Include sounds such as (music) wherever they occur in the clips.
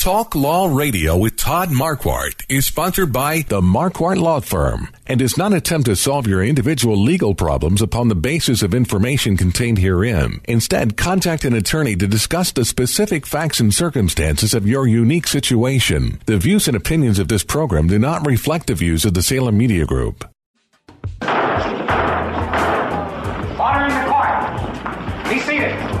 Talk Law Radio with Todd Marquardt is sponsored by the Marquardt Law Firm and does not attempt to solve your individual legal problems upon the basis of information contained herein. Instead, contact an attorney to discuss the specific facts and circumstances of your unique situation. The views and opinions of this program do not reflect the views of the Salem Media Group.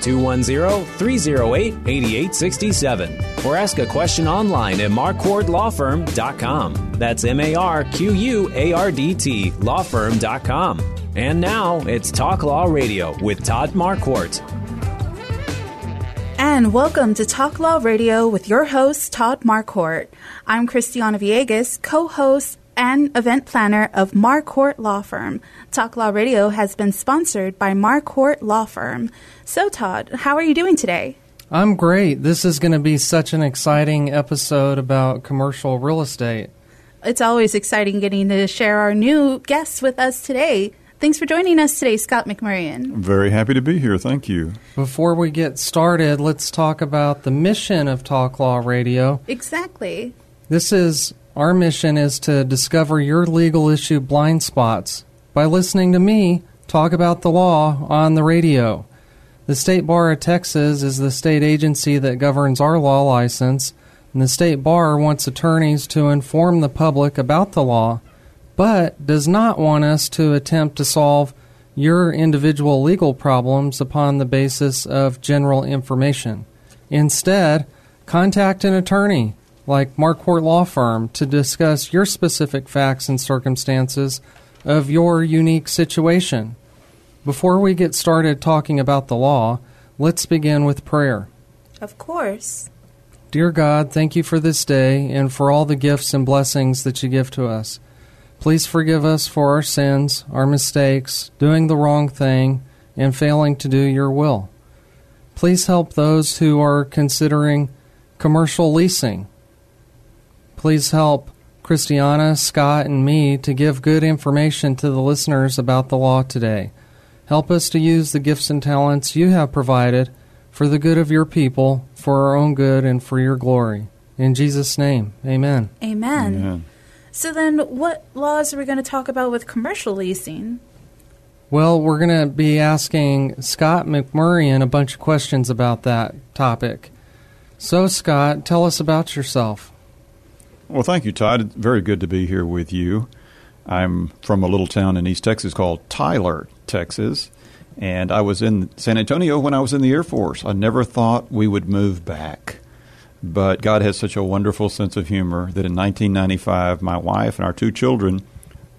210-308-8867 or ask a question online at marquardtlawfirm.com. That's M-A-R-Q-U-A-R-D-T lawfirm.com. And now it's Talk Law Radio with Todd Marquardt. And welcome to Talk Law Radio with your host, Todd Marquardt. I'm Christiana Viegas, co-host and event planner of Marquardt Law Firm. Talk Law Radio has been sponsored by Marquardt Law Firm. So, Todd, how are you doing today? I'm great. This is going to be such an exciting episode about commercial real estate. It's always exciting getting to share our new guests with us today. Thanks for joining us today, Scott McMurrian. Very happy to be here. Thank you. Before we get started, let's talk about the mission of Talk Law Radio. Exactly. This is our mission is to discover your legal issue blind spots by listening to me talk about the law on the radio. The State Bar of Texas is the state agency that governs our law license, and the State Bar wants attorneys to inform the public about the law but does not want us to attempt to solve your individual legal problems upon the basis of general information. Instead, contact an attorney like Marquardt Law Firm to discuss your specific facts and circumstances of your unique situation. Before we get started talking about the law, let's begin with prayer. Of course. Dear God, thank you for this day and for all the gifts and blessings that you give to us. Please forgive us for our sins, our mistakes, doing the wrong thing, and failing to do your will. Please help those who are considering commercial leasing. Please help Christiana, Scott, and me to give good information to the listeners about the law today. Help us to use the gifts and talents you have provided for the good of your people, for our own good, and for your glory. In Jesus' name, amen. Amen. Amen. So then, what laws are we going to talk about with commercial leasing? Well, we're going to be asking Scott McMurrian a bunch of questions about that topic. So, Scott, tell us about yourself. Well, thank you, Todd. It's very good to be here with you. I'm from a little town in East Texas called Tyler, Texas, and I was in San Antonio when I was in the Air Force. I never thought we would move back. But God has such a wonderful sense of humor that in 1995, my wife and our two children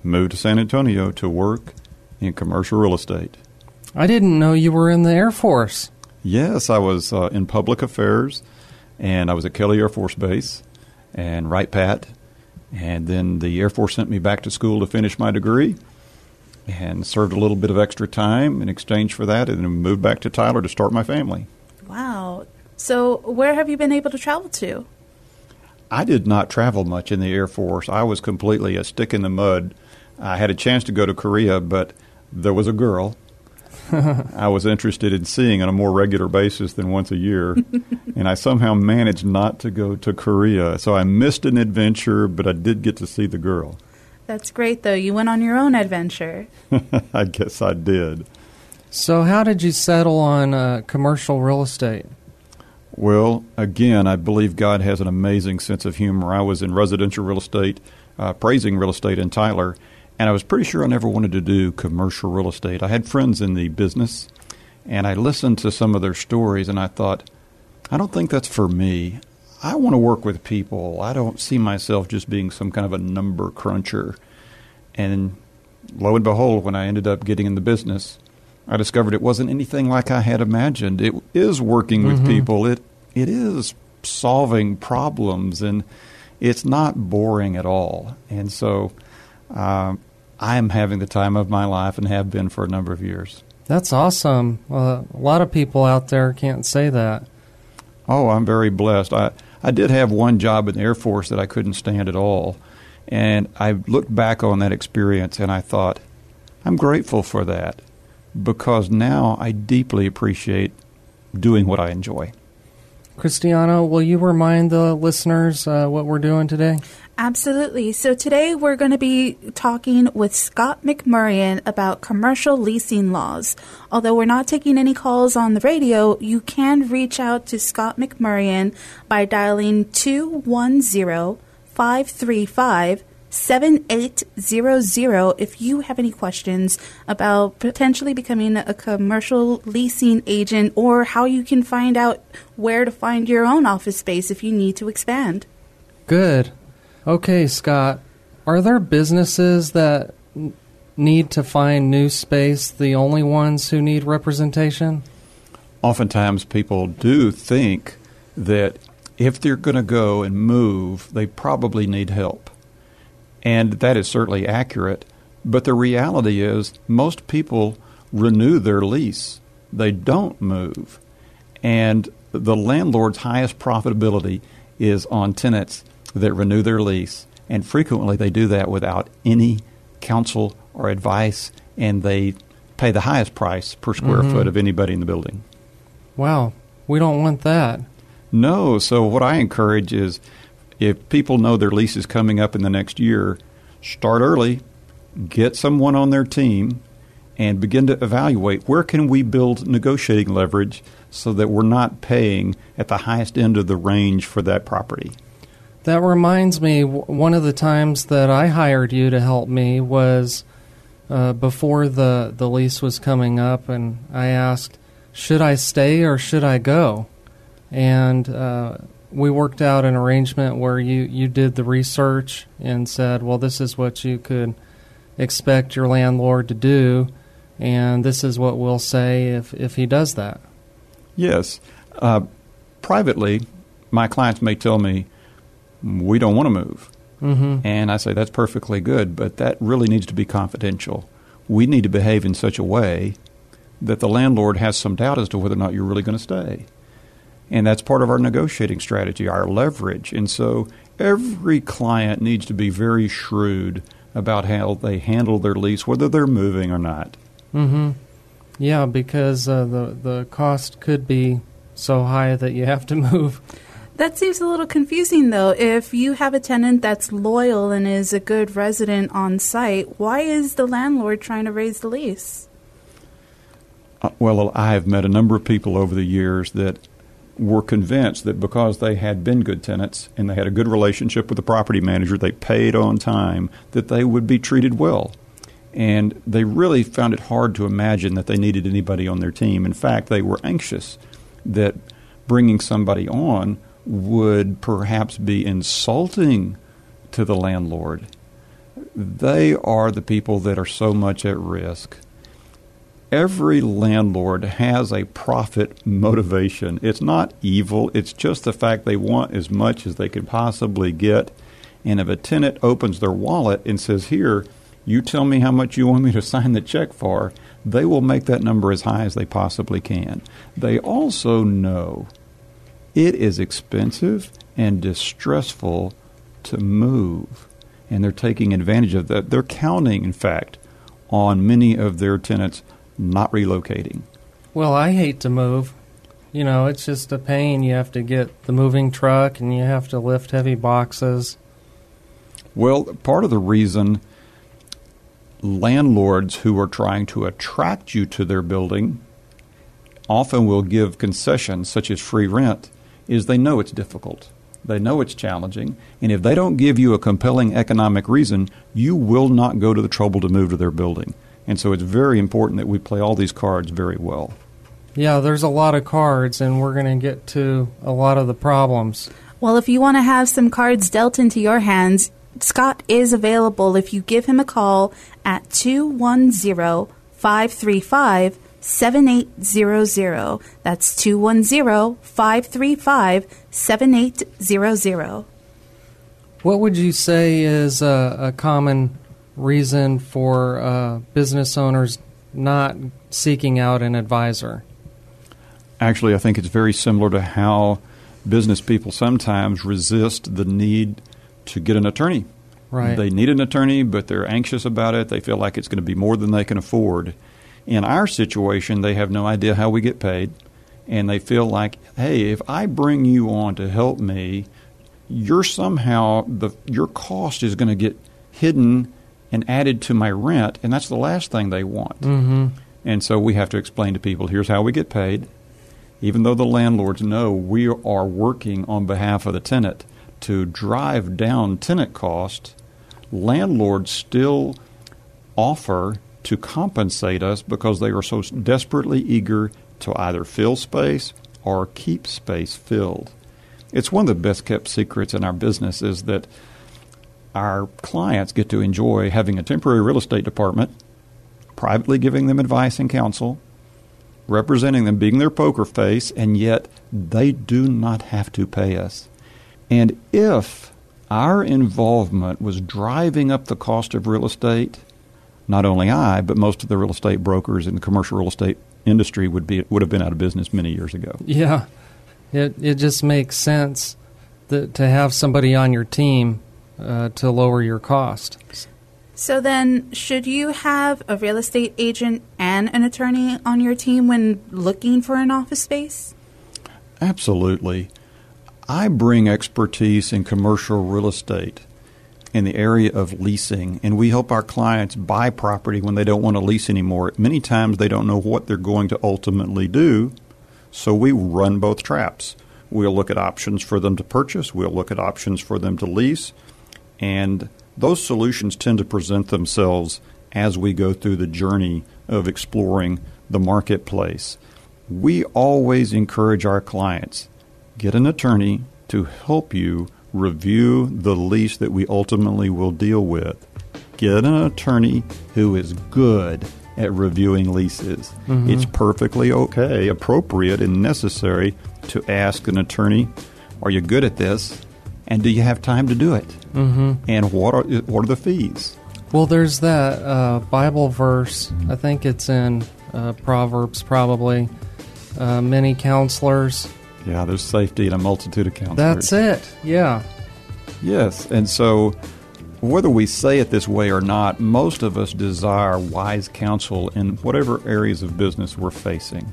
moved to San Antonio to work in commercial real estate. I didn't know you were in the Air Force. Yes, I was uh, in public affairs, and I was at Kelly Air Force Base and Wright Pat. And then the Air Force sent me back to school to finish my degree and served a little bit of extra time in exchange for that, and then moved back to Tyler to start my family. Wow. So, where have you been able to travel to? I did not travel much in the Air Force. I was completely a stick in the mud. I had a chance to go to Korea, but there was a girl (laughs) I was interested in seeing on a more regular basis than once a year, (laughs) and I somehow managed not to go to Korea. So I missed an adventure, but I did get to see the girl. That's great, though. You went on your own adventure. (laughs) I guess I did. So, how did you settle on uh, commercial real estate? Well, again, I believe God has an amazing sense of humor. I was in residential real estate, uh, praising real estate in Tyler, and I was pretty sure I never wanted to do commercial real estate. I had friends in the business, and I listened to some of their stories, and I thought, I don't think that's for me. I want to work with people. I don't see myself just being some kind of a number cruncher. And lo and behold, when I ended up getting in the business, I discovered it wasn't anything like I had imagined. It is working with Mhm. people. It it is solving problems, and it's not boring at all. And so, um, I am having the time of my life, and have been for a number of years. That's awesome. Uh, a lot of people out there can't say that. Oh, I'm very blessed. I, I did have one job in the Air Force that I couldn't stand at all. And I looked back on that experience and I thought, I'm grateful for that because now I deeply appreciate doing what I enjoy. Christiana, will you remind the listeners uh, what we're doing today? Absolutely. So today we're going to be talking with Scott McMurrian about commercial leasing laws. Although we're not taking any calls on the radio, you can reach out to Scott McMurrian by dialing 210 535 7800 if you have any questions about potentially becoming a commercial leasing agent or how you can find out where to find your own office space if you need to expand. Good. Okay, Scott. Are there businesses that need to find new space the only ones who need representation? Oftentimes, people do think that if they're going to go and move, they probably need help. And that is certainly accurate. But the reality is, most people renew their lease, they don't move. And the landlord's highest profitability is on tenants that renew their lease. And frequently, they do that without any counsel or advice, and they pay the highest price per square Mhm. foot of anybody in the building. Wow, we don't want that. No. So what I encourage is if people know their lease is coming up in the next year, start early, get someone on their team, and begin to evaluate where can we build negotiating leverage so that we're not paying at the highest end of the range for that property. That reminds me, one of the times that I hired you to help me was uh, before the, the lease was coming up, and I asked, should I stay or should I go? And uh, we worked out an arrangement where you, you did the research and said, well, this is what you could expect your landlord to do, and this is what we'll say if, if he does that. Yes. Uh, privately, my clients may tell me, we don't want to move. Mm-hmm. And I say that's perfectly good, but that really needs to be confidential. We need to behave in such a way that the landlord has some doubt as to whether or not you're really going to stay. And that's part of our negotiating strategy, our leverage. And so every client needs to be very shrewd about how they handle their lease, whether they're moving or not. Mm-hmm. Yeah, because uh, the the cost could be so high that you have to (laughs) move. That seems a little confusing, though. If you have a tenant that's loyal and is a good resident on site, why is the landlord trying to raise the lease? Uh, well, I have met a number of people over the years that were convinced that because they had been good tenants and they had a good relationship with the property manager, they paid on time, that they would be treated well. And they really found it hard to imagine that they needed anybody on their team. In fact, they were anxious that bringing somebody on would perhaps be insulting to the landlord. They are the people that are so much at risk every landlord has a profit motivation. It's not evil, it's just the fact they want as much as they can possibly get. And if a tenant opens their wallet and says, Here, you tell me how much you want me to sign the check for, they will make that number as high as they possibly can. They also know it is expensive and distressful to move. And they're taking advantage of that. They're counting, in fact, on many of their tenants not relocating. Well, I hate to move. You know, it's just a pain. You have to get the moving truck and you have to lift heavy boxes. Well, part of the reason landlords who are trying to attract you to their building often will give concessions such as free rent is they know it's difficult. They know it's challenging, and if they don't give you a compelling economic reason, you will not go to the trouble to move to their building. And so it's very important that we play all these cards very well. Yeah, there's a lot of cards, and we're going to get to a lot of the problems. Well, if you want to have some cards dealt into your hands, Scott is available if you give him a call at 210 535 7800. That's 210 535 7800. What would you say is a, a common reason for uh, business owners not seeking out an advisor? Actually, I think it's very similar to how business people sometimes resist the need to get an attorney. Right. They need an attorney, but they're anxious about it. They feel like it's going to be more than they can afford. In our situation, they have no idea how we get paid, and they feel like, hey, if I bring you on to help me, you're somehow the your cost is going to get hidden and added to my rent, and that's the last thing they want. Mm-hmm. And so we have to explain to people, here's how we get paid. Even though the landlords know we are working on behalf of the tenant to drive down tenant cost, landlords still offer to compensate us because they are so desperately eager to either fill space or keep space filled. It's one of the best kept secrets in our business is that our clients get to enjoy having a temporary real estate department, privately giving them advice and counsel, representing them, being their poker face, and yet they do not have to pay us. And if our involvement was driving up the cost of real estate, not only I, but most of the real estate brokers in the commercial real estate industry would be would have been out of business many years ago. Yeah, it it just makes sense that to have somebody on your team uh, to lower your cost. So then, should you have a real estate agent and an attorney on your team when looking for an office space? Absolutely. I bring expertise in commercial real estate in the area of leasing, and we help our clients buy property when they don't want to lease anymore. Many times they don't know what they're going to ultimately do, so we run both traps. We'll look at options for them to purchase, we'll look at options for them to lease, and those solutions tend to present themselves as we go through the journey of exploring the marketplace. We always encourage our clients get an attorney to help you review the lease that we ultimately will deal with. Get an attorney who is good at reviewing leases. Mhm. It's perfectly okay, appropriate, and necessary to ask an attorney, "Are you good at this? And do you have time to do it? Mm-hmm. And what are what are the fees?" Well, there's that uh, Bible verse. I think it's in uh, Proverbs, probably. Uh, many counselors. Yeah, there's safety in a multitude of counselors. That's it. Yeah. Yes, and so whether we say it this way or not, most of us desire wise counsel in whatever areas of business we're facing.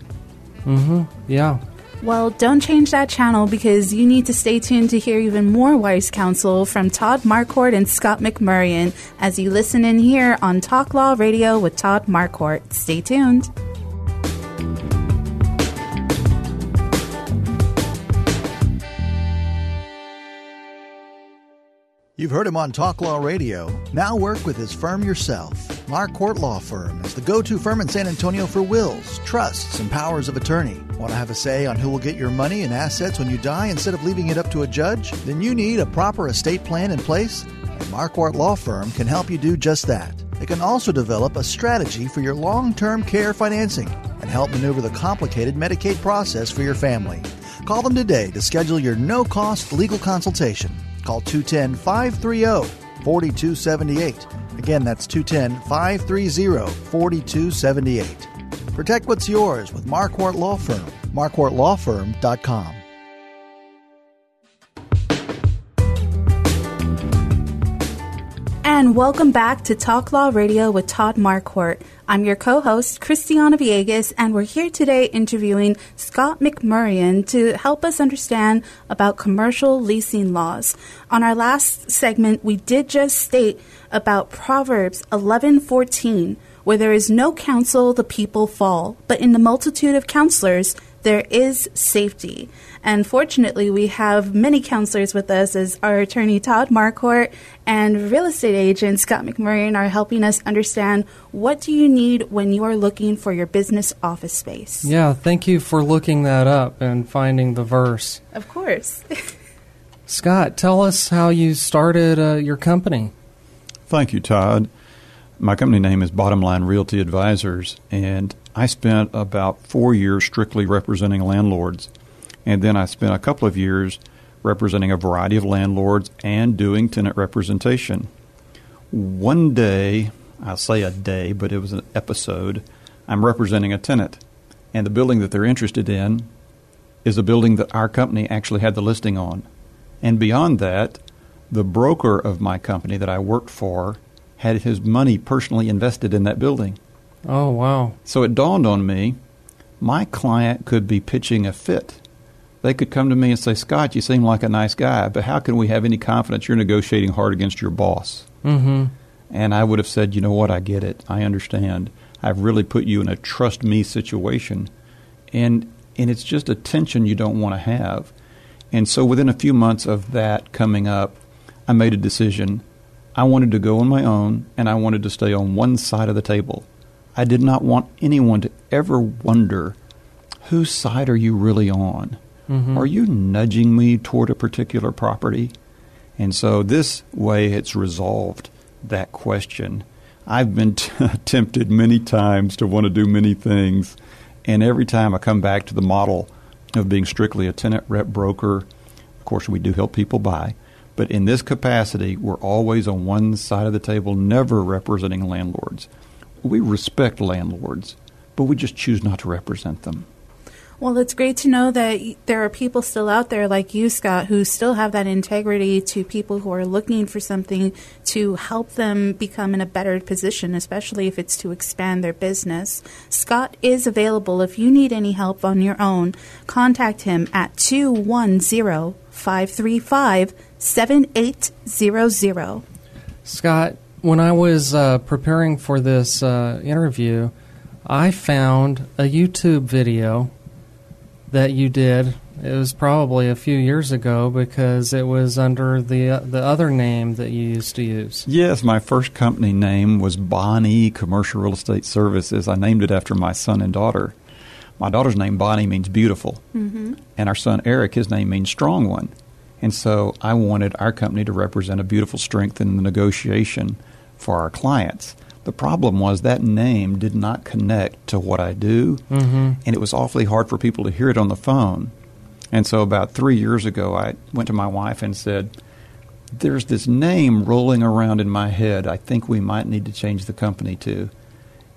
Mm-hmm. Yeah. Well, don't change that channel because you need to stay tuned to hear even more wise counsel from Todd Marquardt and Scott McMurrian as you listen in here on Talk Law Radio with Todd Marquardt. Stay tuned. You've heard him on Talk Law Radio. Now work with his firm yourself. Marquardt Law Firm is the go to firm in San Antonio for wills, trusts, and powers of attorney. Want to have a say on who will get your money and assets when you die instead of leaving it up to a judge? Then you need a proper estate plan in place, and Marquardt Law Firm can help you do just that. They can also develop a strategy for your long term care financing and help maneuver the complicated Medicaid process for your family. Call them today to schedule your no cost legal consultation. Call 210 530 4278. Again, that's 210 530 4278. Protect what's yours with Marquardt Law Firm. MarquardtLawFirm.com. And welcome back to Talk Law Radio with Todd Marquardt. I'm your co-host, Christiana Viegas, and we're here today interviewing Scott McMurrian to help us understand about commercial leasing laws. On our last segment, we did just state about Proverbs 11:14, where there is no counsel, the people fall, but in the multitude of counselors, there is safety. And fortunately, we have many counselors with us as our attorney Todd Marquardt and real estate agent Scott McMurrian are helping us understand what do you need when you are looking for your business office space. Yeah, thank you for looking that up and finding the verse. Of course. (laughs) Scott, tell us how you started uh, your company. Thank you, Todd. My company name is Bottom Line Realty Advisors, and I spent about four years strictly representing landlords. And then I spent a couple of years representing a variety of landlords and doing tenant representation. One day, I'll say a day, but it was an episode, I'm representing a tenant. And the building that they're interested in is a building that our company actually had the listing on. And beyond that, the broker of my company that I worked for had his money personally invested in that building. Oh, wow. So it dawned on me my client could be pitching a fit. They could come to me and say, Scott, you seem like a nice guy, but how can we have any confidence you're negotiating hard against your boss? Mm-hmm. And I would have said, you know what, I get it. I understand. I've really put you in a trust me situation. And, and it's just a tension you don't want to have. And so within a few months of that coming up, I made a decision. I wanted to go on my own, and I wanted to stay on one side of the table. I did not want anyone to ever wonder whose side are you really on? Mm-hmm. Are you nudging me toward a particular property? And so this way it's resolved that question. I've been t- (laughs) tempted many times to want to do many things, and every time I come back to the model of being strictly a tenant rep broker, of course, we do help people buy, but in this capacity, we're always on one side of the table, never representing landlords. We respect landlords, but we just choose not to represent them. Well, it's great to know that there are people still out there like you, Scott, who still have that integrity to people who are looking for something to help them become in a better position, especially if it's to expand their business. Scott is available if you need any help on your own. Contact him at 210 535 7800. Scott, when I was uh, preparing for this uh, interview, I found a YouTube video that you did. It was probably a few years ago because it was under the uh, the other name that you used to use. Yes, my first company name was Bonnie Commercial Real Estate Services. I named it after my son and daughter. My daughter's name Bonnie means beautiful, mm-hmm. and our son Eric, his name means strong one. And so I wanted our company to represent a beautiful strength in the negotiation for our clients. The problem was that name did not connect to what I do, mm-hmm. and it was awfully hard for people to hear it on the phone. And so about three years ago, I went to my wife and said, There's this name rolling around in my head. I think we might need to change the company to.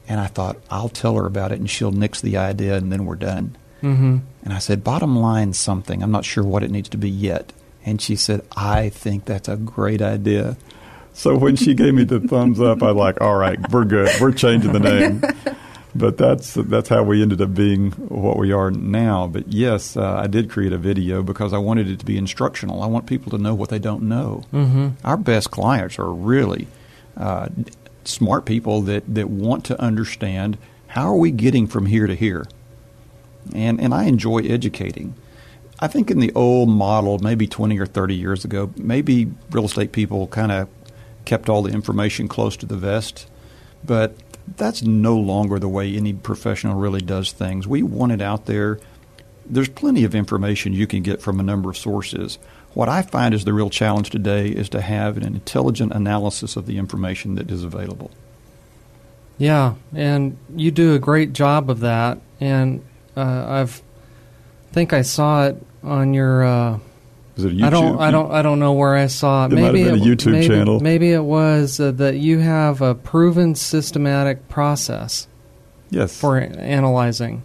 And I thought, I'll tell her about it and she'll nix the idea and then we're done. Mm-hmm. And I said, Bottom line something. I'm not sure what it needs to be yet. And she said, I think that's a great idea. So when she gave me the thumbs up, I was like, all right, we're good. We're changing the name. (laughs) But that's that's how we ended up being what we are now. But yes, uh, I did create a video because I wanted it to be instructional. I want people to know what they don't know. Mm-hmm. Our best clients are really uh, smart people that, that want to understand how are we getting from here to here. And and I enjoy educating. I think in the old model, maybe 20 or 30 years ago, maybe real estate people kind of kept all the information close to the vest. But that's no longer the way any professional really does things. We want it out there. There's plenty of information you can get from a number of sources. What I find is the real challenge today is to have an intelligent analysis of the information that is available. Yeah, and you do a great job of that. And uh, I've think I saw it on your. Uh, is it YouTube? I don't. I don't. I don't know where I saw it. It maybe might have been a YouTube maybe, channel. Maybe it was uh, that you have a proven systematic process. Yes. For analyzing.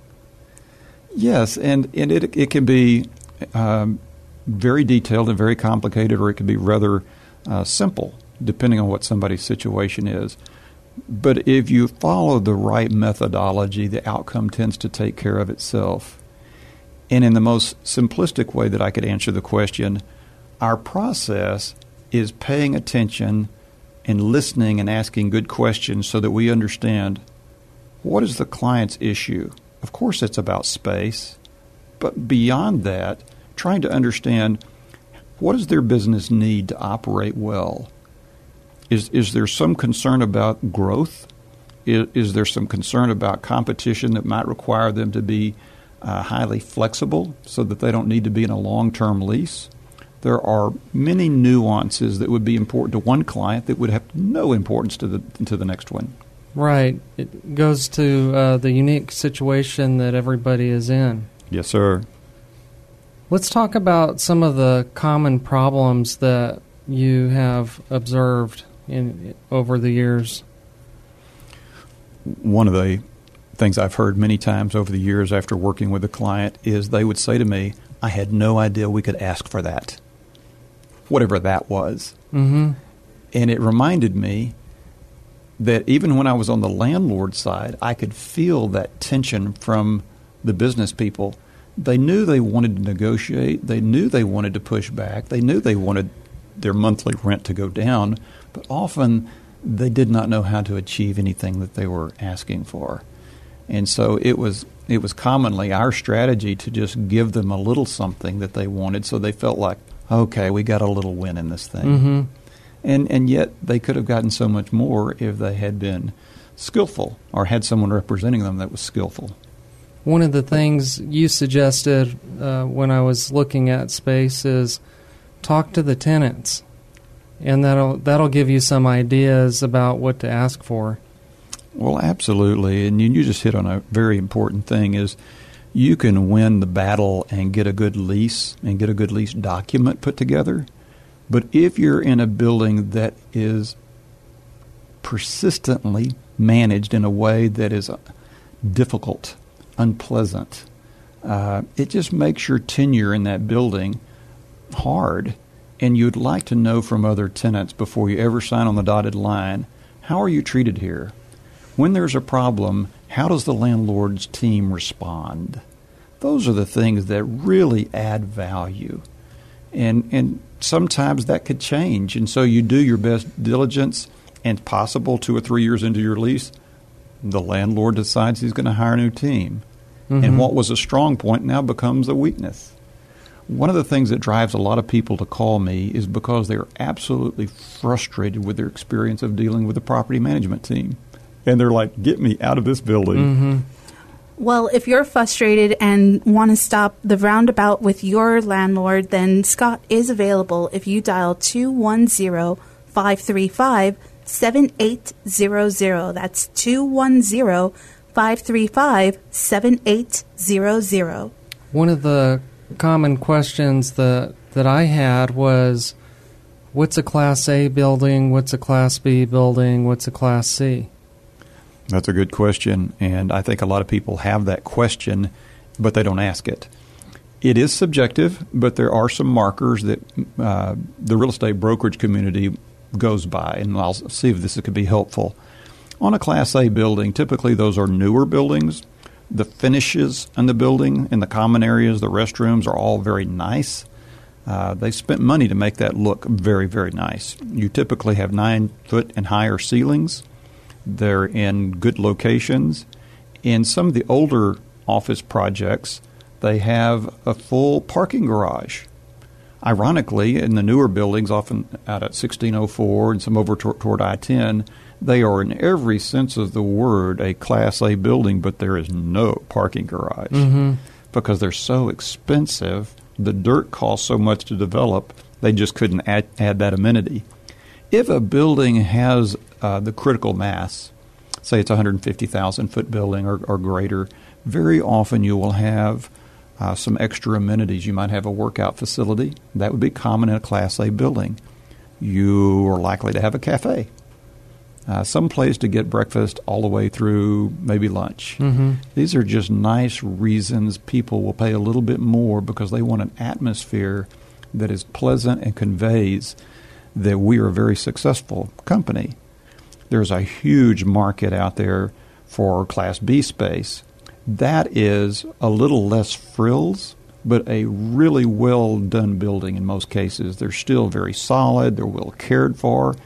Yes, and and it it can be um, very detailed and very complicated, or it can be rather uh, simple, depending on what somebody's situation is. But if you follow the right methodology, the outcome tends to take care of itself. And in the most simplistic way that I could answer the question, our process is paying attention and listening and asking good questions so that we understand what is the client's issue. Of course, it's about space, But beyond that, trying to understand what does their business need to operate well? Is, is there some concern about growth? Is, is there some concern about competition that might require them to be uh, highly flexible so that they don't need to be in a long term lease? There are many nuances that would be important to one client that would have no importance to the to the next one. Right. It goes to uh, the unique situation that everybody is in. Yes, sir. Let's talk about some of the common problems that you have observed in over the years. One of the things I've heard many times over the years after working with a client is they would say to me, "I had no idea we could ask for that." Whatever that was. Mm-hmm. And it reminded me that even when I was on the landlord side, I could feel that tension from the business people. They knew they wanted to negotiate, they knew they wanted to push back, they knew they wanted their monthly rent to go down, but often they did not know how to achieve anything that they were asking for. And so it was it was commonly our strategy to just give them a little something that they wanted so they felt like, okay, we got a little win in this thing. Mm-hmm and and yet they could have gotten so much more if they had been skillful or had someone representing them that was skillful. One of the things you suggested uh, when I was looking at space is talk to the tenants, and that'll that'll give you some ideas about what to ask for. Well, absolutely, and you, just hit on a very important thing is you can win the battle and get a good lease and get a good lease document put together but if you're in a building that is persistently managed in a way that is difficult, unpleasant, uh, it just makes your tenure in that building hard. And you'd like to know from other tenants before you ever sign on the dotted line how are you treated here? When there's a problem, how does the landlord's team respond? Those are the things that really add value. And, and sometimes that could change. And so you do your best diligence, and possible two or three years into your lease, the landlord decides he's going to hire a new team. Mm-hmm. And what was a strong point now becomes a weakness. One of the things that drives a lot of people to call me is because they're absolutely frustrated with their experience of dealing with the property management team. And they're like, get me out of this building. Mm-hmm. Well, if you're frustrated and want to stop the roundabout with your landlord, then Scott is available if you dial 210 535 7800. That's 210 535 7800. One of the common questions that, that I had was what's a Class A building? What's a Class B building? What's a Class C? That's a good question, and I think a lot of people have that question, but they don't ask it. It is subjective, but there are some markers that uh, the real estate brokerage community goes by, and I'll see if this could be helpful. On a Class A building, typically those are newer buildings. The finishes in the building, in the common areas, the restrooms are all very nice. Uh, they spent money to make that look very, very nice. You typically have nine foot and higher ceilings. They're in good locations. In some of the older office projects, they have a full parking garage. Ironically, in the newer buildings, often out at 1604 and some over toward, toward I 10, they are in every sense of the word a Class A building, but there is no parking garage mm-hmm. because they're so expensive. The dirt costs so much to develop, they just couldn't add, add that amenity. If a building has uh, the critical mass, say it's a 150,000 foot building or, or, greater, very often you will have uh, some extra amenities. You might have a workout facility. That would be common in a Class A building. You are likely to have a cafe, uh, some place to get breakfast all the way through maybe lunch. Mm-hmm. These are just nice reasons people will pay a little bit more because they want an atmosphere that is pleasant and conveys that we are a very successful company there's a huge market out there for Class B space. That is a little less frills, but a really well done building in most cases. They're still very solid, they're well cared for.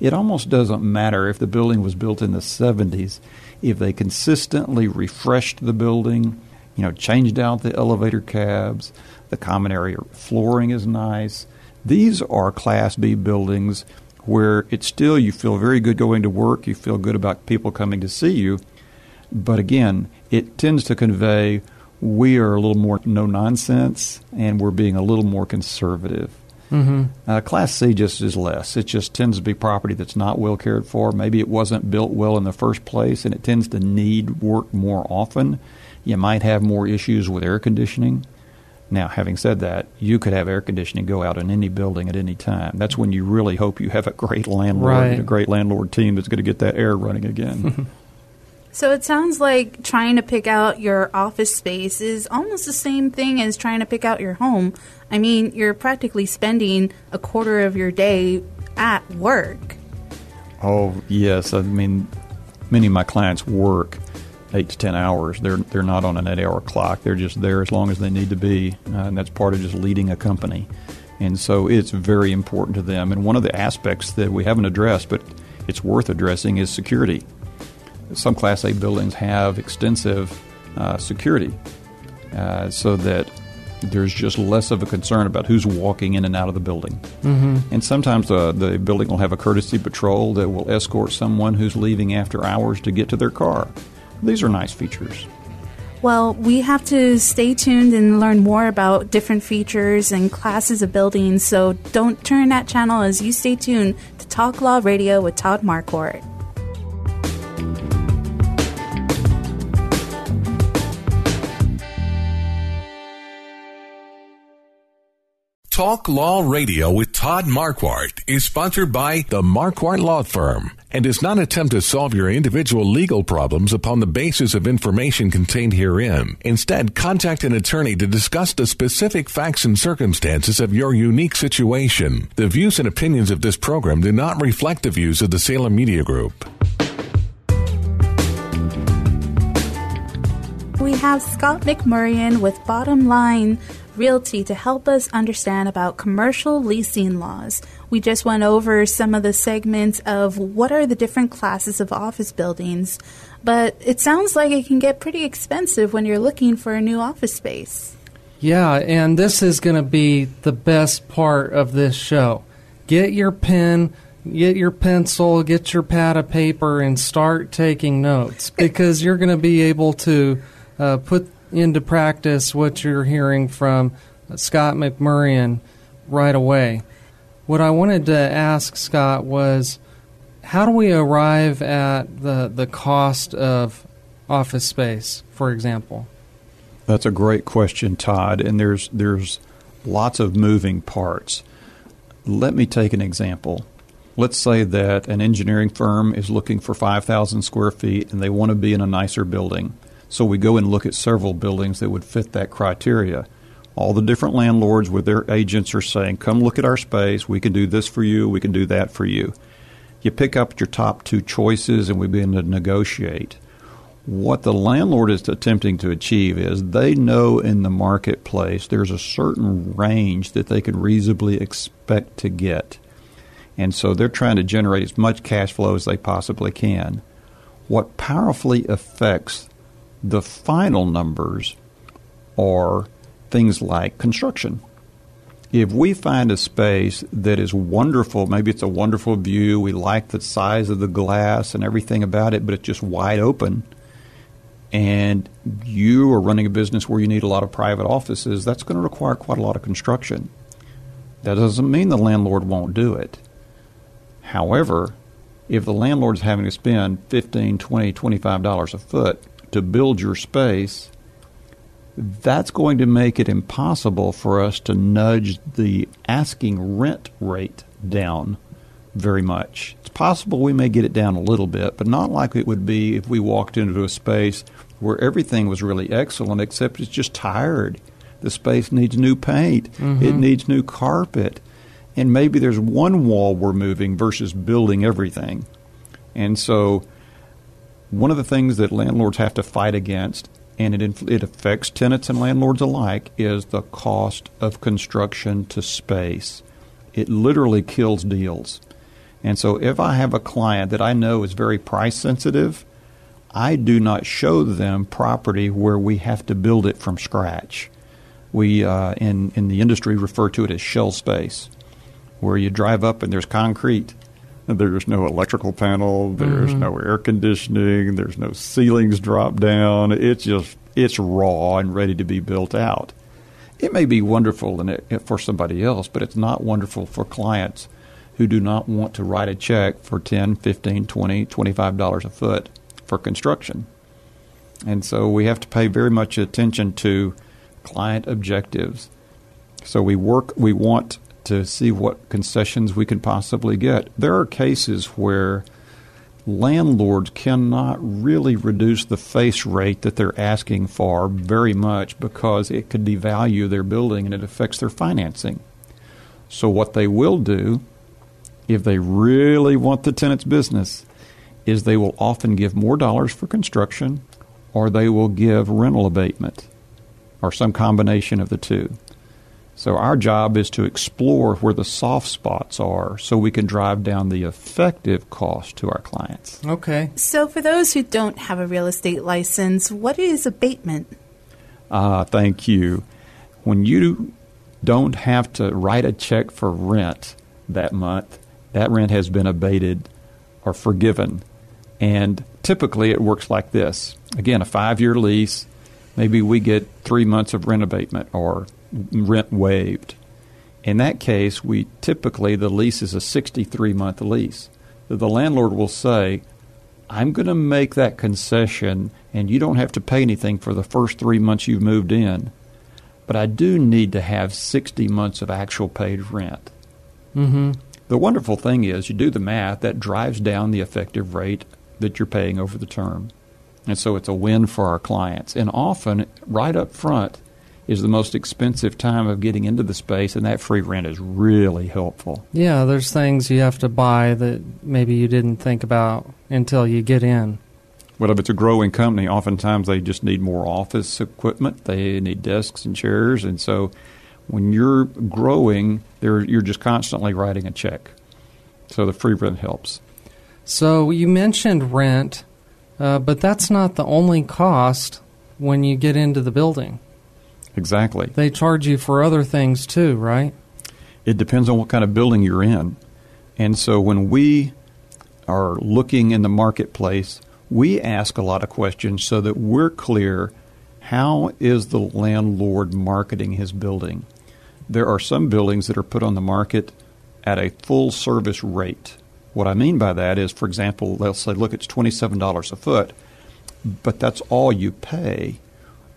It almost doesn't matter if the building was built in the 70s. If they consistently refreshed the building, you know, changed out the elevator cabs. The common area flooring is nice. These are Class B buildings where it's still you feel very good going to work, you feel good about people coming to see you. But again, it tends to convey we are a little more no nonsense and we're being a little more conservative. Mm-hmm. Uh, class C just is less. It just tends to be property that's not well cared for. Maybe it wasn't built well in the first place and it tends to need work more often. You might have more issues with air conditioning. Now, having said that, you could have air conditioning go out in any building at any time. That's when you really hope you have a great landlord Right. and a great landlord team that's going to get that air running again. (laughs) So it sounds like trying to pick out your office space is almost the same thing as trying to pick out your home. I mean, you're practically spending a quarter of your day at work. oh, yes. I mean, many of my clients work eight to ten hours. They're they're not on an eight-hour clock. They're just there as long as they need to be, uh, and that's part of just leading a company. And so it's very important to them. And one of the aspects that we haven't addressed, but it's worth addressing, is security. Some Class A buildings have extensive uh, security, uh, so that there's just less of a concern about who's walking in and out of the building. Mm-hmm. And sometimes uh, the building will have a courtesy patrol that will escort someone who's leaving after hours to get to their car. These are nice features. Well, we have to stay tuned and learn more about different features and classes of buildings, so don't turn that channel as you stay tuned to Talk Law Radio with Todd Marquardt. Talk Law Radio with Todd Marquardt is sponsored by the Marquardt Law Firm and does not attempt to solve your individual legal problems upon the basis of information contained herein. Instead, contact an attorney to discuss the specific facts and circumstances of your unique situation. The views and opinions of this program do not reflect the views of the Salem Media Group. We have Scott McMurrian with Bottom Line Realty to help us understand about commercial leasing laws. We just went over some of the segments of what are the different classes of office buildings, but it sounds like it can get pretty expensive when you're looking for a new office space. Yeah, and this is going to be the best part of this show. Get your pen, get your pencil, get your pad of paper, and start taking notes because you're going to be able to uh, put into practice what you're hearing from uh, Scott McMurrian right away. What I wanted to ask Scott was how do we arrive at the, the cost of office space, for example? That's a great question, Todd, and there's there's lots of moving parts. Let me take an example. Let's say that an engineering firm is looking for 5,000 square feet and they want to be in a nicer building. So we go and look at several buildings that would fit that criteria. All the different landlords with their agents are saying, Come look at our space. We can do this for you. We can do that for you. You pick up your top two choices and we begin to negotiate. What the landlord is attempting to achieve is they know in the marketplace there's a certain range that they can reasonably expect to get. And so they're trying to generate as much cash flow as they possibly can. What powerfully affects the final numbers are things like construction. If we find a space that is wonderful, maybe it's a wonderful view, we like the size of the glass and everything about it, but it's just wide open, and you are running a business where you need a lot of private offices, that's going to require quite a lot of construction. That doesn't mean the landlord won't do it. However, if the landlord's having to spend $15, $20, $25 a foot to build your space, that's going to make it impossible for us to nudge the asking rent rate down very much. It's possible we may get it down a little bit, but not like it would be if we walked into a space where everything was really excellent, except it's just tired. The space needs new paint, it Mhm. needs new carpet, and maybe there's one wall we're moving versus building everything. And so, one of the things that landlords have to fight against, and it, it affects tenants and landlords alike, is the cost of construction to space. It literally kills deals. And so, if I have a client that I know is very price sensitive, I do not show them property where we have to build it from scratch. We, uh, in, in the industry, refer to it as shell space, where you drive up and there's concrete. There's no electrical panel, there's Mhm. no air conditioning, there's no ceilings drop down. It's just, it's raw and ready to be built out. It may be wonderful in it, for somebody else, but it's not wonderful for clients who do not want to write a check for 10, 15, 20, 25 dollars a foot for construction. And so we have to pay very much attention to client objectives. So we work we want to see what concessions we can possibly get. There are cases where landlords cannot really reduce the face rate that they're asking for very much because it could devalue their building and it affects their financing. So what they will do if they really want the tenant's business is they will often give more dollars for construction or they will give rental abatement or some combination of the two. So our job is to explore where the soft spots are so we can drive down the effective cost to our clients. Okay. So, for those who don't have a real estate license, what is abatement? Ah, thank you. When you don't have to write a check for rent that month, that rent has been abated or forgiven. And typically it works like this. Again, a five year lease, maybe we get three months of rent abatement or rent waived. In that case, we typically, the lease is a 63 month lease. The landlord will say, I'm going to make that concession, and you don't have to pay anything for the first three months you've moved in. But I do need to have 60 months of actual paid rent. Mm-hmm. The wonderful thing is, you do the math, that drives down the effective rate that you're paying over the term. And so it's a win for our clients. And often, right up front, is the most expensive time of getting into the space, and that free rent is really helpful. Yeah, there's things you have to buy that maybe you didn't think about until you get in. Well, if it's a growing company, oftentimes they just need more office equipment. They need desks and chairs, and so when you're growing, you're just constantly writing a check. So the free rent helps. So you mentioned rent, uh, but that's not the only cost when you get into the building. Exactly. They charge you for other things too, right? It depends on what kind of building you're in. And so when we are looking in the marketplace, we ask a lot of questions so that we're clear how is the landlord marketing his building? There are some buildings that are put on the market at a full service rate. What I mean by that is, for example, they'll say, look, it's $27 a foot, but that's all you pay.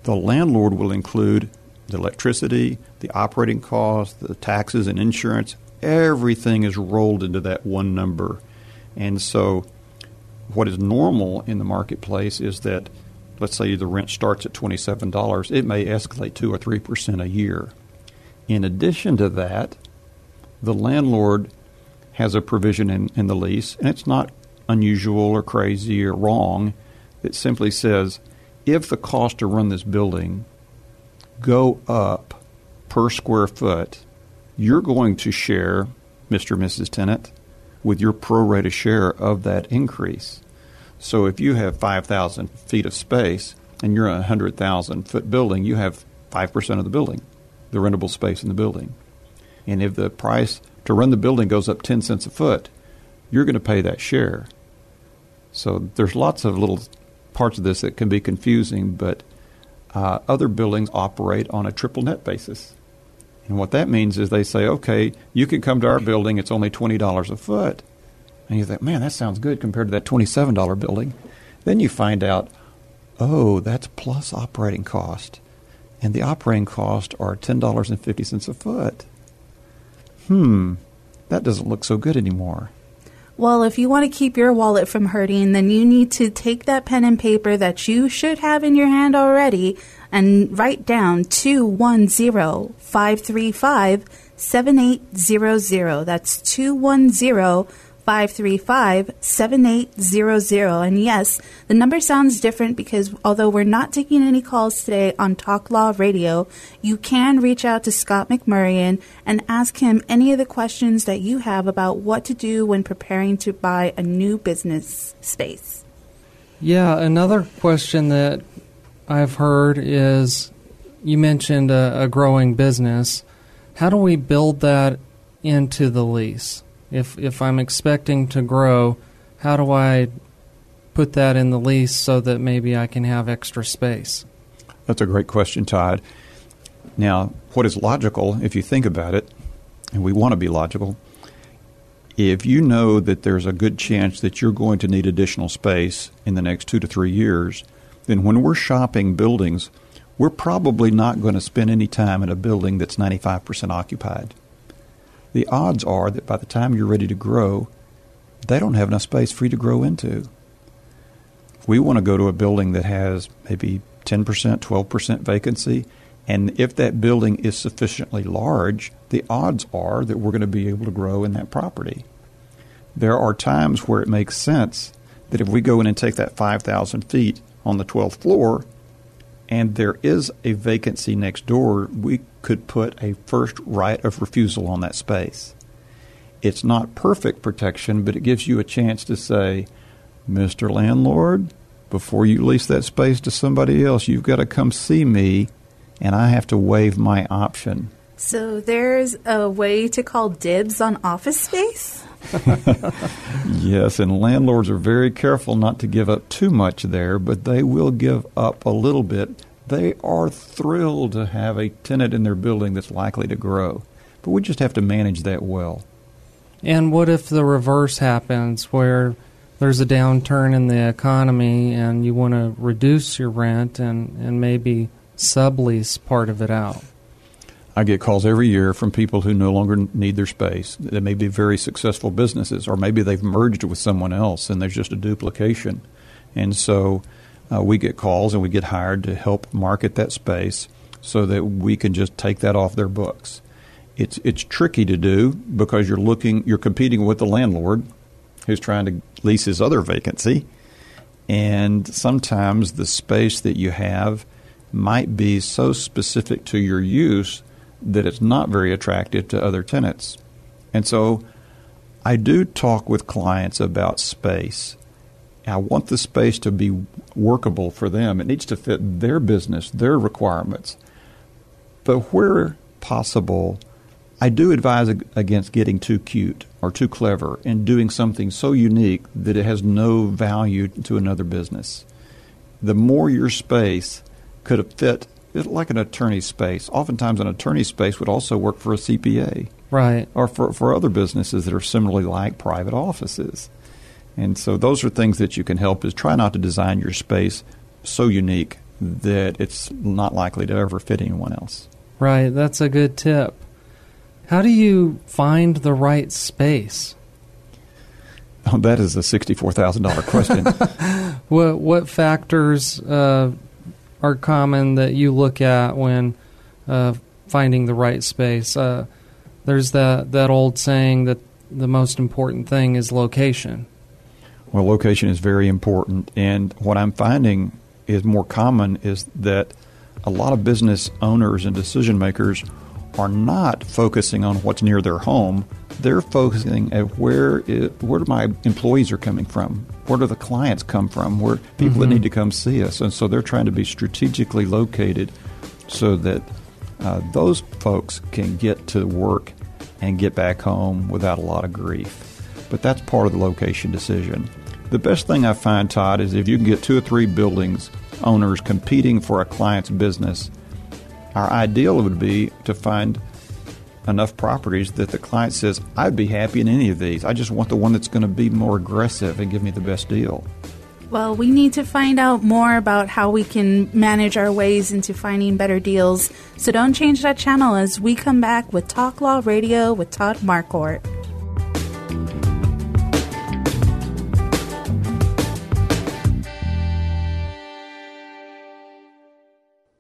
The landlord will include the electricity, the operating costs, the taxes and insurance. Everything is rolled into that one number. And so, what is normal in the marketplace is that, let's say the rent starts at $27, it may escalate 2 or 3% a year. In addition to that, the landlord has a provision in, in the lease, and it's not unusual or crazy or wrong. It simply says if the cost to run this building go up per square foot, you're going to share, Mr. and Mrs. Tenant, with your pro rata share of that increase. So if you have 5,000 feet of space and you're a 100,000 foot building, you have 5% of the building, the rentable space in the building. And if the price to run the building goes up 10 cents a foot, you're going to pay that share. So there's lots of little parts of this that can be confusing, but uh, other buildings operate on a triple net basis. And what that means is they say, okay, you can come to our building, it's only $20 a foot. And you think, man, that sounds good compared to that $27 building. Then you find out, oh, that's plus operating cost. And the operating costs are $10.50 a foot. Hmm, that doesn't look so good anymore. Well, if you want to keep your wallet from hurting, then you need to take that pen and paper that you should have in your hand already and write down 210 535 7800. That's 210 535 7800. And yes, the number sounds different because although we're not taking any calls today on Talk Law Radio, you can reach out to Scott McMurrian and ask him any of the questions that you have about what to do when preparing to buy a new business space. Yeah, another question that I've heard is you mentioned a, a growing business. How do we build that into the lease? If if I'm expecting to grow, how do I put that in the lease so that maybe I can have extra space? That's a great question, Todd. Now, what is logical, if you think about it, and we want to be logical, if you know that there's a good chance that you're going to need additional space in the next two to three years, then when we're shopping buildings, we're probably not going to spend any time in a building that's 95% occupied. The odds are that by the time you're ready to grow, they don't have enough space for you to grow into. We want to go to a building that has maybe 10%, 12% vacancy, and if that building is sufficiently large, the odds are that we're going to be able to grow in that property. There are times where it makes sense that if we go in and take that 5,000 feet on the 12th floor and there is a vacancy next door, we could put a first right of refusal on that space. It's not perfect protection, but it gives you a chance to say, Mr. Landlord, before you lease that space to somebody else, you've got to come see me and I have to waive my option. So there's a way to call dibs on office space? (laughs) yes, and landlords are very careful not to give up too much there, but they will give up a little bit. They are thrilled to have a tenant in their building that's likely to grow, but we just have to manage that well. And what if the reverse happens where there's a downturn in the economy and you want to reduce your rent and, and maybe sublease part of it out? I get calls every year from people who no longer need their space. They may be very successful businesses, or maybe they've merged with someone else and there's just a duplication. And so uh, we get calls and we get hired to help market that space so that we can just take that off their books. It's it's tricky to do because you're looking you're competing with the landlord who's trying to lease his other vacancy, and sometimes the space that you have might be so specific to your use that it's not very attractive to other tenants. And so I do talk with clients about space. I want the space to be workable for them. It needs to fit their business, their requirements. But where possible, I do advise against getting too cute or too clever and doing something so unique that it has no value to another business. The more your space could have like an attorney space. Oftentimes, an attorney space would also work for a CPA, right, or for for other businesses that are similarly like private offices. And so, those are things that you can help. Is try not to design your space so unique that it's not likely to ever fit anyone else. Right, that's a good tip. How do you find the right space? Oh, (laughs) that is a sixty-four thousand dollar question. (laughs) what what factors uh, are common that you look at when uh, finding the right space. Uh, there's that that old saying that the most important thing is location. Well, location is very important, and what I'm finding is more common is that a lot of business owners and decision makers are not focusing on what's near their home. They're focusing at where it, where my employees are coming from, where do the clients come from, where people mm-hmm. that need to come see us, and so they're trying to be strategically located so that uh, those folks can get to work and get back home without a lot of grief. But that's part of the location decision. The best thing I find, Todd, is if you can get two or three buildings owners competing for a client's business our ideal would be to find enough properties that the client says, I'd be happy in any of these. I just want the one that's going to be more aggressive and give me the best deal. Well, we need to find out more about how we can manage our ways into finding better deals. So don't change that channel as we come back with Talk Law Radio with Todd Marquardt.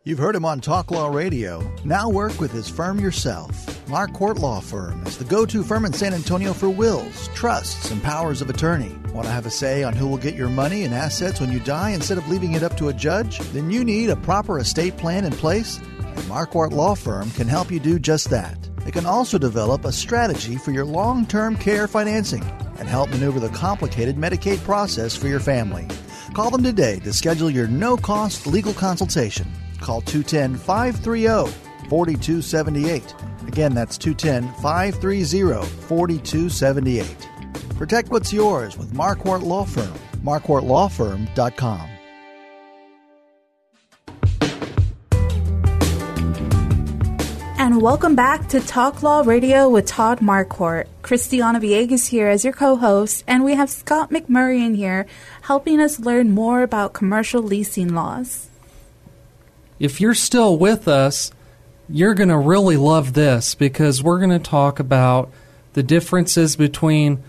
You've heard him on Talk Law Radio. Now work with his firm yourself. Marquardt Law Firm is the go to firm in San Antonio for wills, trusts, and powers of attorney. Want to have a say on who will get your money and assets when you die instead of leaving it up to a judge? Then you need a proper estate plan in place, and Marquardt Law Firm can help you do just that. They can also develop a strategy for your long term care financing and help maneuver the complicated Medicaid process for your family. Call them today to schedule your no cost legal consultation. Call 210 530 4278. Again, that's 210 530 4278. Protect what's yours with Marquardt Law Firm. MarquardtLawFirm.com. And welcome back to Talk Law Radio with Todd Marquardt. Christiana Villegas here as your co-host, and we have Scott McMurrian in here helping us learn more about commercial leasing laws. If you're still with us, you're going to really love this because we're going to talk about the differences between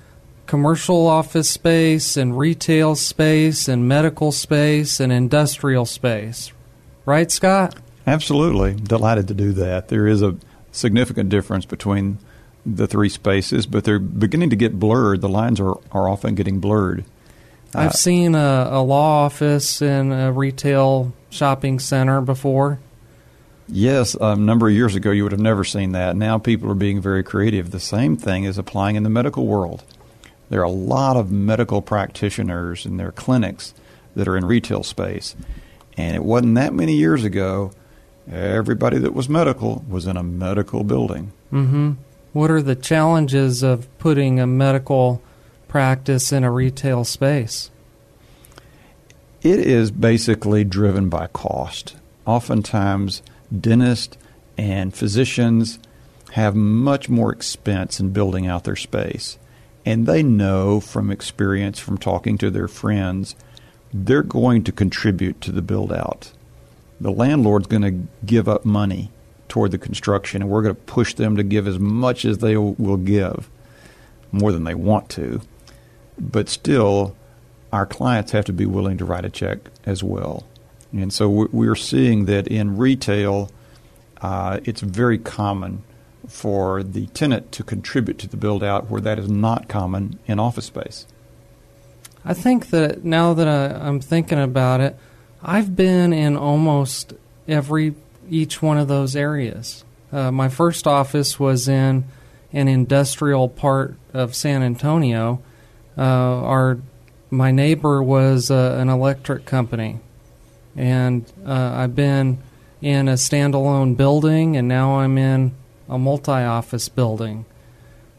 commercial office space and retail space and medical space and industrial space. Right, Scott? Absolutely. Delighted to do that. There is a significant difference between the three spaces, but they're beginning to get blurred. The lines are, are often getting blurred. I've uh, seen a, a law office in a retail shopping center before. Yes, a number of years ago you would have never seen that. Now people are being very creative. The same thing is applying in the medical world. There are a lot of medical practitioners and their clinics that are in retail space. And it wasn't that many years ago, everybody that was medical was in a medical building. Mm-hmm. What are the challenges of putting a medical practice in a retail space? It is basically driven by cost. Oftentimes, dentists and physicians have much more expense in building out their space. And they know from experience, from talking to their friends, they're going to contribute to the build out. The landlord's going to give up money toward the construction, and we're going to push them to give as much as they will give, more than they want to. But still, our clients have to be willing to write a check as well. And so we're seeing that in retail, uh, it's very common for the tenant to contribute to the build out where that is not common in office space. I think that now that I, am thinking about it, I've been in almost every each one of those areas. Uh, my first office was in an industrial part of San Antonio. Uh, our my neighbor was uh, an electric company, and uh, I've been in a standalone building, and now I'm in a multi office building.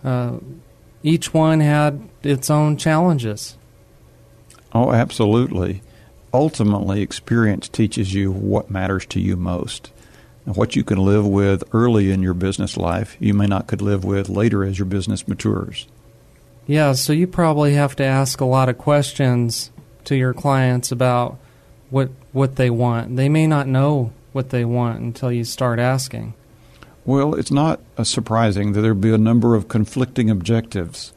Uh, each one had its own challenges. Oh, absolutely. Ultimately, experience teaches you what matters to you most. What you can live with early in your business life, you may not could live with later as your business matures. Yeah, so you probably have to ask a lot of questions to your clients about what what they want. They may not know what they want until you start asking. Well, it's not uh, surprising that there be a number of conflicting objectives.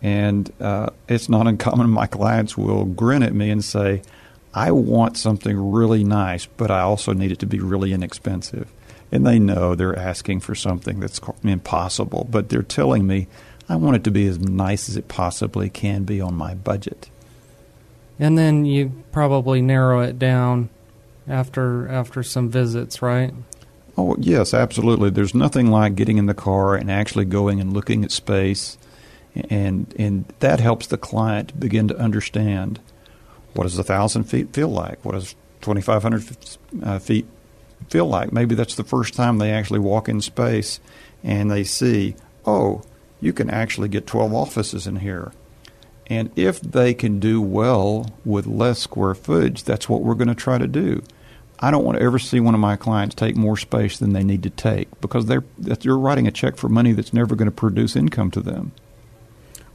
And uh, it's not uncommon (laughs) my clients will grin at me and say, I want something really nice, but I also need it to be really inexpensive. And they know they're asking for something that's impossible, but they're telling me, I want it to be as nice as it possibly can be on my budget. And then you probably narrow it down after after some visits, right? Oh, yes, absolutely. There's nothing like getting in the car and actually going and looking at space, and and that helps the client begin to understand what does a thousand feet feel like, what does 2,500 uh, feet feel like. Maybe that's the first time they actually walk in space and they see, oh, you can actually get 12 offices in here. And if they can do well with less square footage, that's what we're going to try to do. I don't want to ever see one of my clients take more space than they need to take because they're you're writing a check for money that's never going to produce income to them.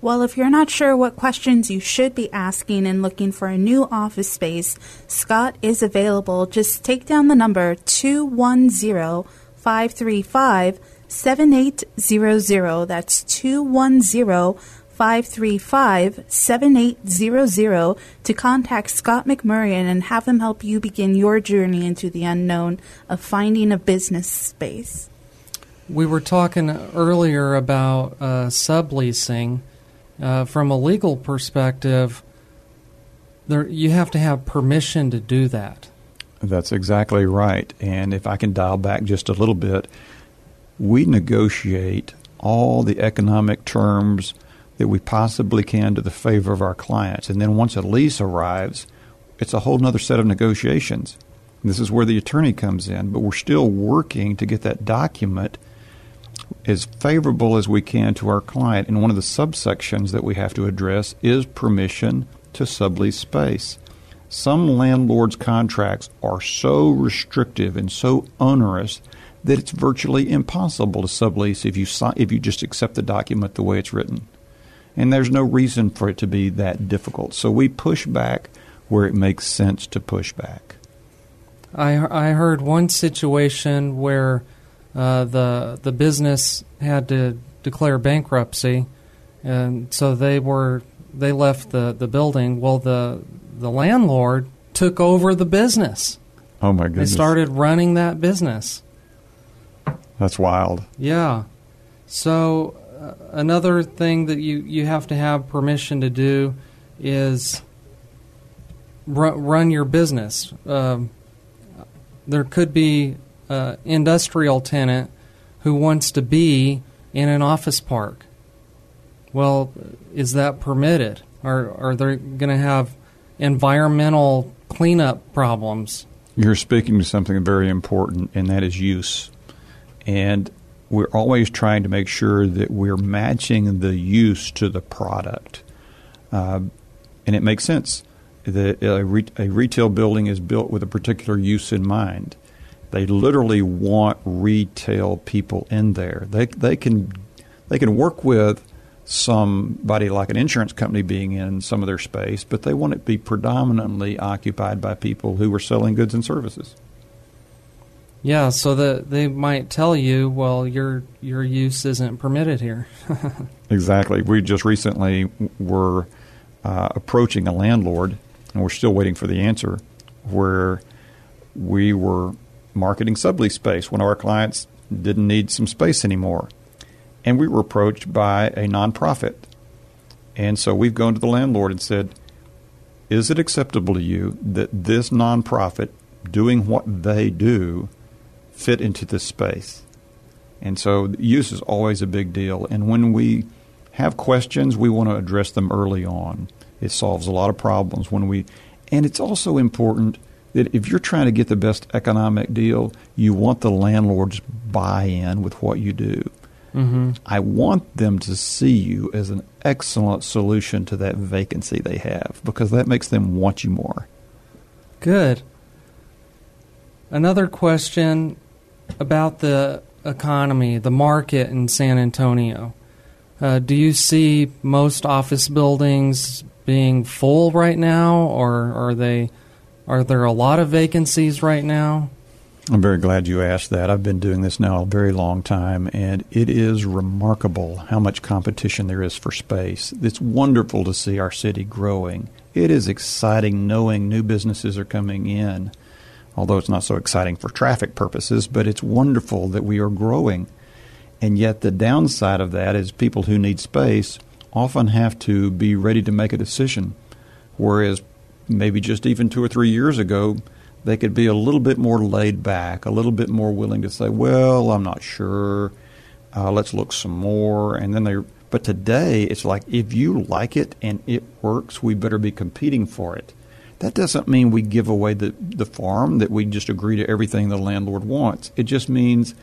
Well, if you're not sure what questions you should be asking and looking for a new office space, Scott is available. Just take down the number 210 535 7800. That's 210 535 7800 to contact Scott McMurrian and have him help you begin your journey into the unknown of finding a business space. We were talking earlier about uh, subleasing. Uh, from a legal perspective, there, you have to have permission to do that. That's exactly right. And if I can dial back just a little bit, we negotiate all the economic terms that we possibly can to the favor of our clients. And then once a lease arrives, it's a whole other set of negotiations. This is where the attorney comes in, but we're still working to get that document as favorable as we can to our client. And one of the subsections that we have to address is permission to sublease space. Some landlords' contracts are so restrictive and so onerous that it's virtually impossible to sublease if you if you just accept the document the way it's written. And there's no reason for it to be that difficult. So we push back where it makes sense to push back. I I heard one situation where uh, the the business had to declare bankruptcy, and so they were they left the, the building. Well, the the landlord took over the business. Oh my goodness! They started running that business. That's wild. Yeah. So uh, another thing that you, you have to have permission to do is run, run your business. Um, there could be an industrial tenant who wants to be in an office park. Well, is that permitted? Are are they going to have environmental cleanup problems? You're speaking to something very important, and that is use. And we're always trying to make sure that we're matching the use to the product. Uh, and it makes sense that a, re- a retail building is built with a particular use in mind. They literally want retail people in there. They they can they can work with somebody like an insurance company being in some of their space, but they want it to be predominantly occupied by people who are selling goods and services. Yeah, so that they might tell you, well, your your use isn't permitted here. (laughs) exactly. We just recently were uh, approaching a landlord, and we're still waiting for the answer, where we were marketing sublease space. One of our clients didn't need some space anymore, and we were approached by a nonprofit, and so we've gone to the landlord and said, "Is it acceptable to you that this nonprofit doing what they do?" Fit into this space. And so use is always a big deal. And when we have questions, we want to address them early on. It solves a lot of problems when we and it's also important that if you're trying to get the best economic deal, you want the landlord's buy-in with what you do. Mm-hmm. I want them to see you as an excellent solution to that vacancy they have because that makes them want you more. Good. Another question about the economy, the market in San Antonio. Uh, do you see most office buildings being full right now, or are they? Are there a lot of vacancies right now? I'm very glad you asked that. I've been doing this now a very long time, and it is remarkable how much competition there is for space. It's wonderful to see our city growing. It is exciting knowing new businesses are coming in although it's not so exciting for traffic purposes, but it's wonderful that we are growing. And yet, the downside of that is people who need space often have to be ready to make a decision. Whereas maybe just even two or three years ago, they could be a little bit more laid back, a little bit more willing to say, well, I'm not sure. Uh, let's look some more. And then they, but today it's like if you like it and it works, we better be competing for it. That doesn't mean we give away the, the farm, that we just agree to everything the landlord wants. It just means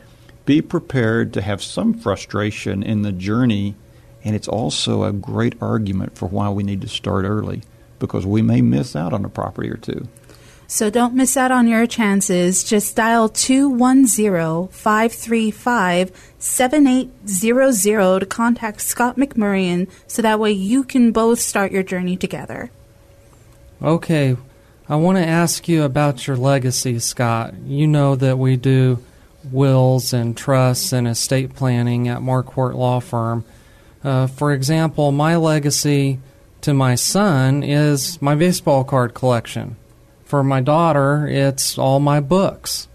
be prepared to have some frustration in the journey, and it's also a great argument for why we need to start early because we may miss out on a property or two. So don't miss out on your chances. Just dial 210-535-7800 to contact Scott McMurrian so that way you can both start your journey together. Okay, I want to ask you about your legacy, Scott. You know that we do wills and trusts and estate planning at Marquardt Law Firm. Uh, for example, my legacy to my son is my baseball card collection. For my daughter, it's all my books.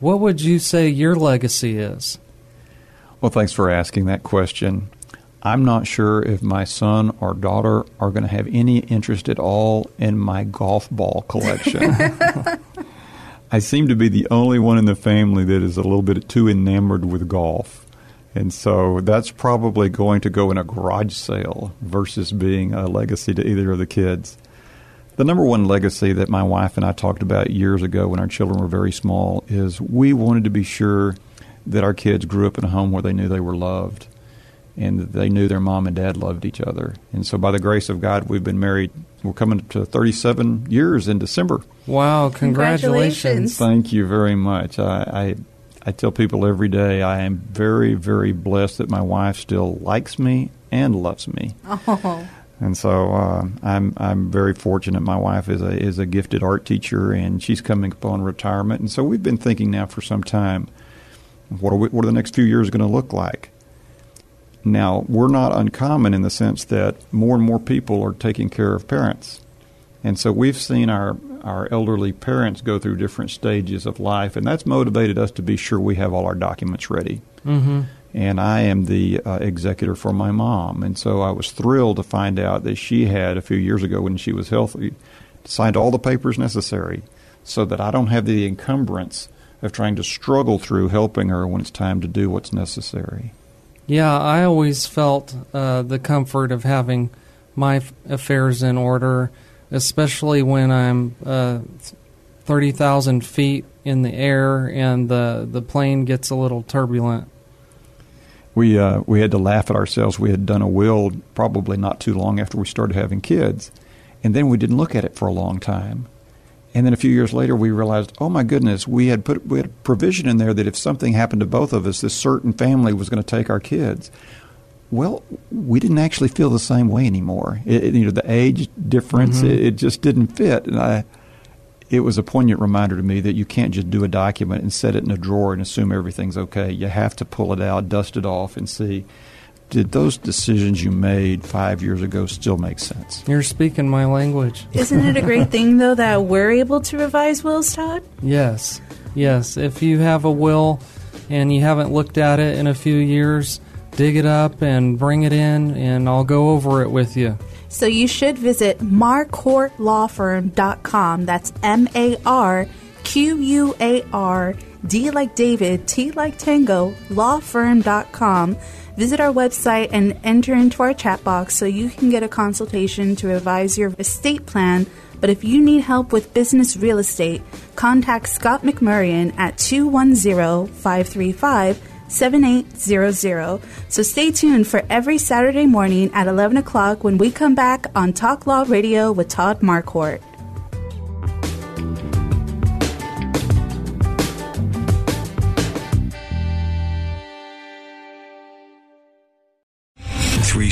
What would you say your legacy is? Well, thanks for asking that question. I'm not sure if my son or daughter are going to have any interest at all in my golf ball collection. (laughs) I seem to be the only one in the family that is a little bit too enamored with golf. And so that's probably going to go in a garage sale versus being a legacy to either of the kids. The number one legacy that my wife and I talked about years ago when our children were very small is we wanted to be sure that our kids grew up in a home where they knew they were loved and they knew their mom and dad loved each other. And so, by the grace of God, we've been married. We're coming to 37 years in December. Wow! Congratulations! Thank you very much. I, I I tell people every day I am very, very blessed that my wife still likes me and loves me. Oh. And so uh, I'm I'm very fortunate. My wife is a is a gifted art teacher, and she's coming upon retirement. And so we've been thinking now for some time, what are we, what are the next few years going to look like? Now we're not uncommon in the sense that more and more people are taking care of parents, and so we've seen our our elderly parents go through different stages of life, and that's motivated us to be sure we have all our documents ready. Mm-hmm. And I am the uh, executor for my mom, and so I was thrilled to find out that she had a few years ago when she was healthy signed all the papers necessary, so that I don't have the encumbrance of trying to struggle through helping her when it's time to do what's necessary. Yeah, I always felt uh, the comfort of having my affairs in order especially when I'm uh, 30,000 feet in the air and the, the plane gets a little turbulent. We, uh, we had to laugh at ourselves. We had done a will probably not too long after we started having kids, and then we didn't look at it for a long time. And then a few years later, we realized, oh my goodness, we had put we had a provision in there that if something happened to both of us, this certain family was going to take our kids. Well, we didn't actually feel the same way anymore. It, it, you know, the age difference, mm-hmm. it, it, just didn't fit. And I, it was a poignant reminder to me that you can't just do a document and set it in a drawer and assume everything's okay. You have to pull it out, dust it off, and see did those decisions you made five years ago still make sense? You're speaking my language. Isn't it a great (laughs) thing, though, that we're able to revise wills, Todd? Yes. Yes. If you have a will and you haven't looked at it in a few years, dig it up and bring it in, and I'll go over it with you. So you should visit marquardtlawfirm.com. That's M A R Q U A R D like David, T like Tango, lawfirm.com. Visit our website and enter into our chat box so you can get a consultation to revise your estate plan. But if you need help with business real estate, contact Scott McMurrian at 210 535 7800. So stay tuned for every Saturday morning at 11 o'clock when we come back on Talk Law Radio with Todd Marquardt.